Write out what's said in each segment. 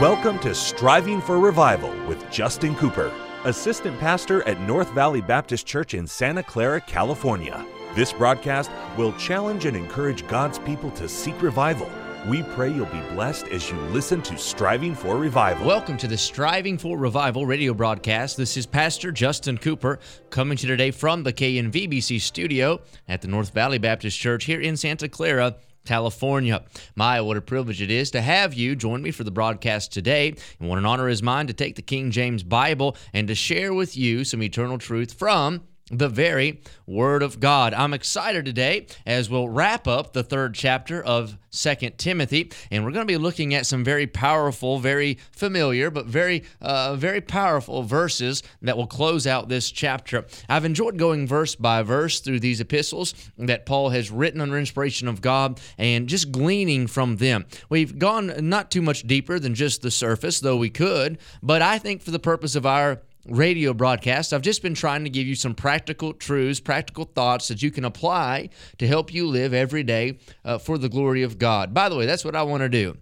Welcome to Striving for Revival with Justin Cooper, Assistant Pastor at North Valley Baptist Church in Santa Clara, California. This broadcast will challenge and encourage God's people to seek revival. We pray you'll be blessed as you listen to Striving for Revival. Welcome to the Striving for Revival radio broadcast. This is Pastor Justin Cooper coming to you today from the KNVBC studio at the North Valley Baptist Church here in Santa Clara. California. My, what a privilege it is to have you join me for the broadcast today. And what an honor is mine to take the King James Bible and to share with you some eternal truth from the very Word of God. I'm excited today as we'll wrap up the third chapter of Second Timothy, and we're going to be looking at some very powerful, very familiar, but very, uh, very powerful verses that will close out this chapter. I've enjoyed going verse by verse through these epistles that Paul has written under inspiration of God and just gleaning from them. We've gone not too much deeper than just the surface, though we could, but I think for the purpose of our radio broadcast, I've just been trying to give you some practical truths, practical thoughts that you can apply to help you live every day uh, for the glory of God. By the way, that's what I want to do.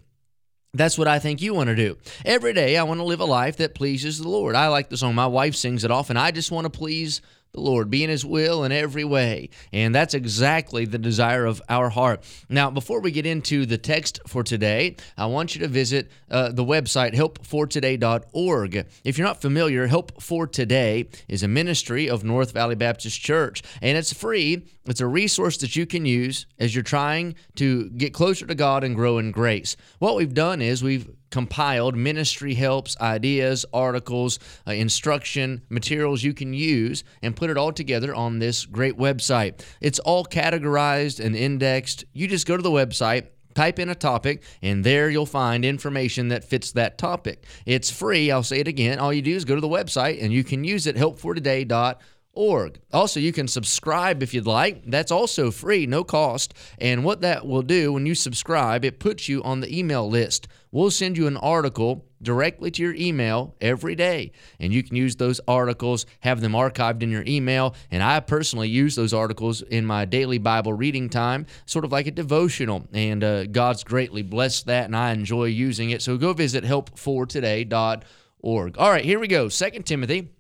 That's what I think you want to do. Every day, I want to live a life that pleases the Lord. I like the song. My wife sings it often. I just want to please the Lord, be in His will in every way. And that's exactly the desire of our heart. Now, before we get into the text for today, I want you to visit uh, the website helpfortoday.org. If you're not familiar, Help for Today is a ministry of North Valley Baptist Church, and it's free. It's a resource that you can use as you're trying to get closer to God and grow in grace. What we've done is we've compiled ministry helps, ideas, articles, uh, instruction, materials you can use, and put it all together on this great website. It's all categorized and indexed. You just go to the website, type in a topic, and there you'll find information that fits that topic. It's free. I'll say it again. All you do is go to the website, and you can use it helpfortoday.org org. Also, you can subscribe if you'd like. That's also free, no cost. And what that will do when you subscribe, it puts you on the email list. We'll send you an article directly to your email every day. And you can use those articles, have them archived in your email. And I personally use those articles in my daily Bible reading time, sort of like a devotional. And uh, God's greatly blessed that, and I enjoy using it. So go visit helpfortoday.org. All right, here we go. Second Timothy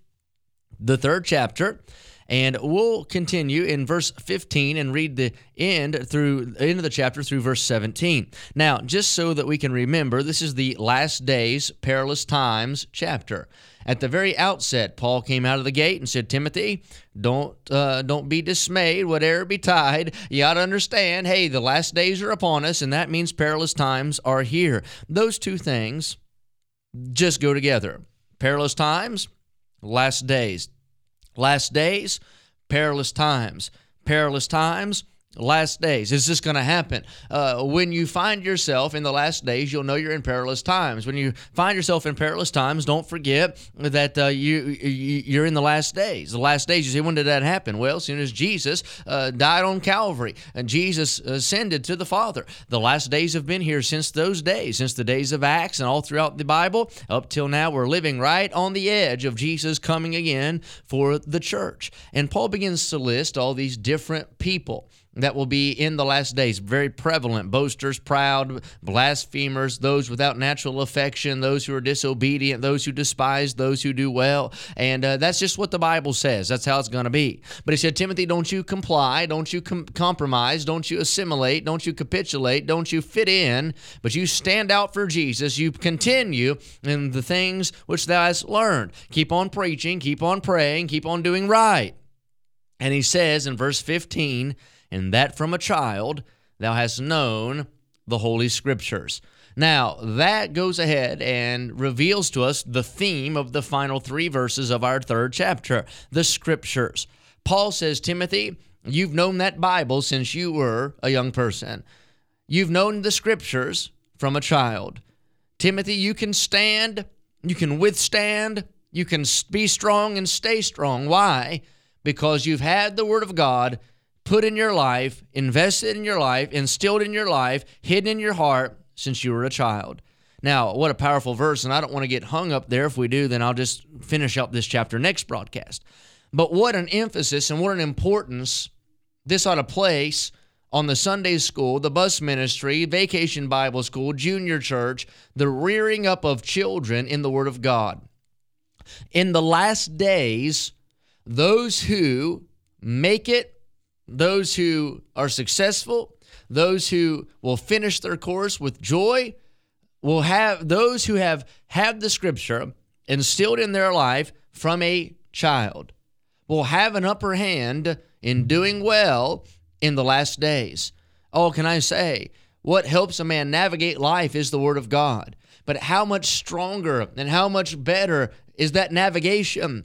the third chapter. And we'll continue in verse 15 and read the end through end of the chapter through verse 17. Now, just so that we can remember, this is the last days, perilous times chapter. At the very outset, Paul came out of the gate and said, "Timothy, don't uh, don't be dismayed. Whatever betide, you ought to understand. Hey, the last days are upon us, and that means perilous times are here. Those two things just go together. Perilous times, last days. Last days, perilous times. Perilous times, last days. Is this going to happen? Uh, when you find yourself in the last days, you'll know you're in perilous times. When you find yourself in perilous times, don't forget that uh, you, you are in the last days. The last days. You say, when did that happen? Well, as soon as Jesus uh, died on Calvary and Jesus ascended to the Father, the last days have been here since those days, since the days of Acts and all throughout the Bible up till now. We're living right on the edge of Jesus coming again for the church. And Paul begins to list all these different people that will be in the last days. Very prevalent boasters, proud, blasphemers, those without natural affection, those who are disobedient, those who despise those who do well. And uh, that's just what the Bible says. That's how it's going to be. But he said, Timothy, don't you comply, don't you com- compromise, don't you assimilate, don't you capitulate, don't you fit in, but you stand out for Jesus. You continue in the things which thou hast learned. Keep on preaching, keep on praying, keep on doing right. And he says in verse 15, and that from a child thou hast known the Holy Scriptures. Now, that goes ahead and reveals to us the theme of the final three verses of our third chapter the Scriptures. Paul says, Timothy, you've known that Bible since you were a young person. You've known the Scriptures from a child. Timothy, you can stand, you can withstand, you can be strong and stay strong. Why? Because you've had the Word of God put in your life, invested in your life, instilled in your life, hidden in your heart since you were a child. Now, what a powerful verse, and I don't want to get hung up there. If we do, then I'll just finish up this chapter next broadcast. But what an emphasis and what an importance this ought to place on the Sunday school, the bus ministry, vacation Bible school, junior church, the rearing up of children in the Word of God. In the last days, those who make it, those who are successful, those who will finish their course with joy, will have those who have had the scripture instilled in their life from a child will have an upper hand in doing well in the last days. Oh, can I say, what helps a man navigate life is the Word of God. But how much stronger and how much better is that navigation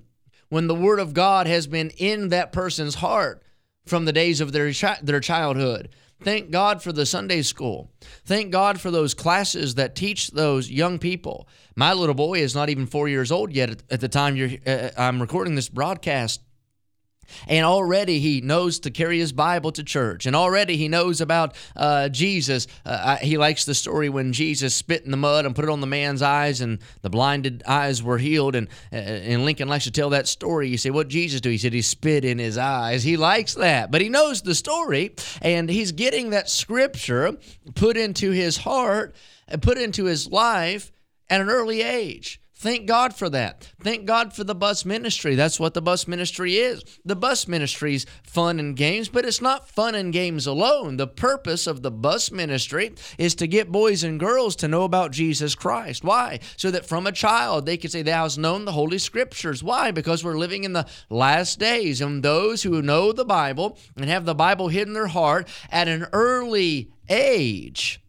when the Word of God has been in that person's heart from the days of their, chi- their childhood? Thank God for the Sunday school. Thank God for those classes that teach those young people. My little boy is not even four years old yet at, at the time uh, I'm recording this broadcast. And already he knows to carry his Bible to church. And already he knows about uh, Jesus. Uh, he likes the story when Jesus spit in the mud and put it on the man's eyes, and the blinded eyes were healed. And, uh, and Lincoln likes to tell that story. You say, What Jesus do? He said, He spit in his eyes. He likes that. But he knows the story, and he's getting that scripture put into his heart and put into his life at an early age. Thank God for that. Thank God for the bus ministry. That's what the bus ministry is. The bus ministry is fun and games, but it's not fun and games alone. The purpose of the bus ministry is to get boys and girls to know about Jesus Christ. Why? So that from a child they can say, Thou hast known the Holy Scriptures. Why? Because we're living in the last days, and those who know the Bible and have the Bible hidden in their heart at an early age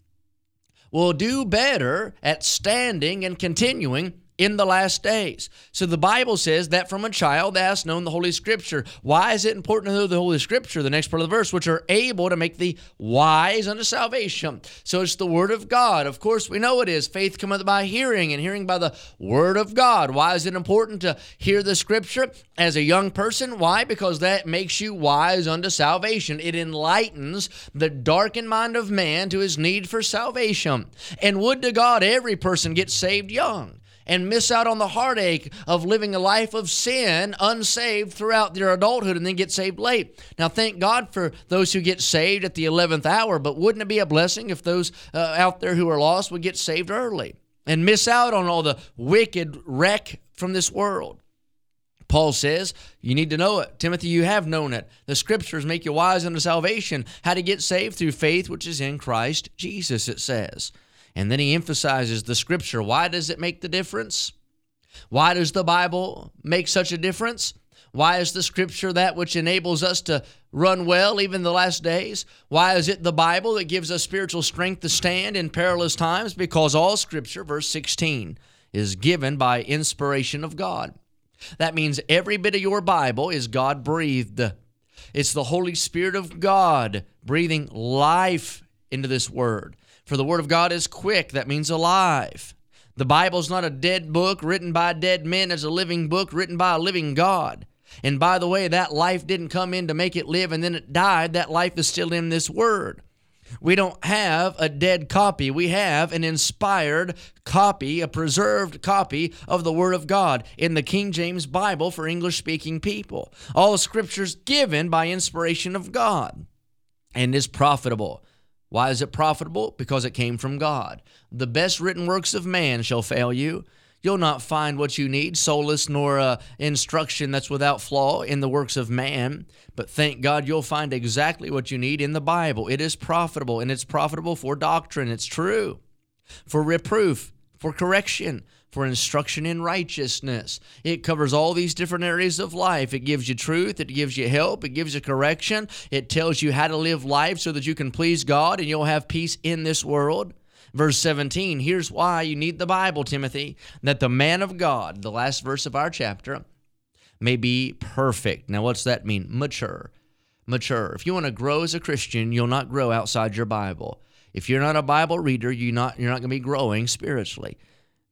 will do better at standing and continuing in the last days. So the Bible says that from a child thou hast known the Holy Scripture. Why is it important to know the Holy Scripture? The next part of the verse, which are able to make thee wise unto salvation. So it's the Word of God. Of course, we know it is. Faith cometh by hearing, and hearing by the Word of God. Why is it important to hear the Scripture as a young person? Why? Because that makes you wise unto salvation. It enlightens the darkened mind of man to his need for salvation. And would to God every person get saved young and miss out on the heartache of living a life of sin unsaved throughout their adulthood and then get saved late. Now, thank God for those who get saved at the 11th hour, but wouldn't it be a blessing if those uh, out there who are lost would get saved early and miss out on all the wicked wreck from this world? Paul says, you need to know it. Timothy, you have known it. The scriptures make you wise unto salvation. How to get saved through faith, which is in Christ Jesus, it says. And then he emphasizes the scripture. Why does it make the difference? Why does the Bible make such a difference? Why is the scripture that which enables us to run well even the last days? Why is it the Bible that gives us spiritual strength to stand in perilous times? Because all scripture, verse 16, is given by inspiration of God. That means every bit of your Bible is God breathed. It's the Holy Spirit of God breathing life into this word. For the Word of God is quick, that means alive. The Bible is not a dead book written by dead men, it's a living book written by a living God. And by the way, that life didn't come in to make it live and then it died. That life is still in this Word. We don't have a dead copy. We have an inspired copy, a preserved copy of the Word of God in the King James Bible for English speaking people. All scriptures given by inspiration of God and is profitable why is it profitable? Because it came from God. The best written works of man shall fail you. You'll not find what you need, solace nor uh, instruction that's without flaw in the works of man. But thank God you'll find exactly what you need in the Bible. It is profitable, and it's profitable for doctrine. It's true. For reproof, for correction, for instruction in righteousness. It covers all these different areas of life. It gives you truth, it gives you help, it gives you correction, it tells you how to live life so that you can please God and you'll have peace in this world. Verse 17, here's why you need the Bible, Timothy, that the man of God, the last verse of our chapter, may be perfect. Now, what's that mean? Mature. Mature. If you want to grow as a Christian, you'll not grow outside your Bible. If you're not a Bible reader, you're not, you're not going to be growing spiritually.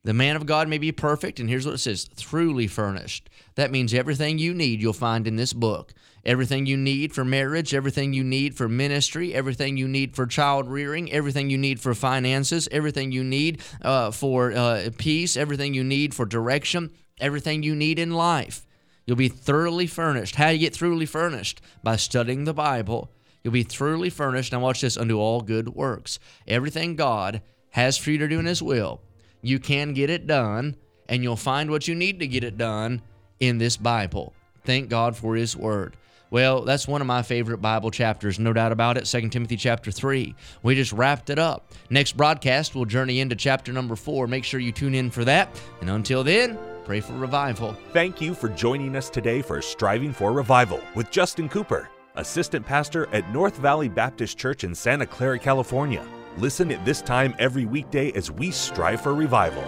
The man of God may be perfect, and here's what it says truly furnished. That means everything you need you'll find in this book. Everything you need for marriage, everything you need for ministry, everything you need for child rearing, everything you need for finances, everything you need uh, for uh, peace, everything you need for direction, everything you need in life. You'll be thoroughly furnished. How do you get thoroughly furnished? By studying the Bible You'll be thoroughly furnished. Now, watch this unto all good works. Everything God has for you to do in His will, you can get it done, and you'll find what you need to get it done in this Bible. Thank God for His Word. Well, that's one of my favorite Bible chapters, no doubt about it. 2 Timothy chapter 3. We just wrapped it up. Next broadcast, we'll journey into chapter number 4. Make sure you tune in for that. And until then, pray for revival. Thank you for joining us today for Striving for Revival with Justin Cooper, Assistant Pastor at North Valley Baptist Church in Santa Clara, California. Listen at this time every weekday as we strive for revival.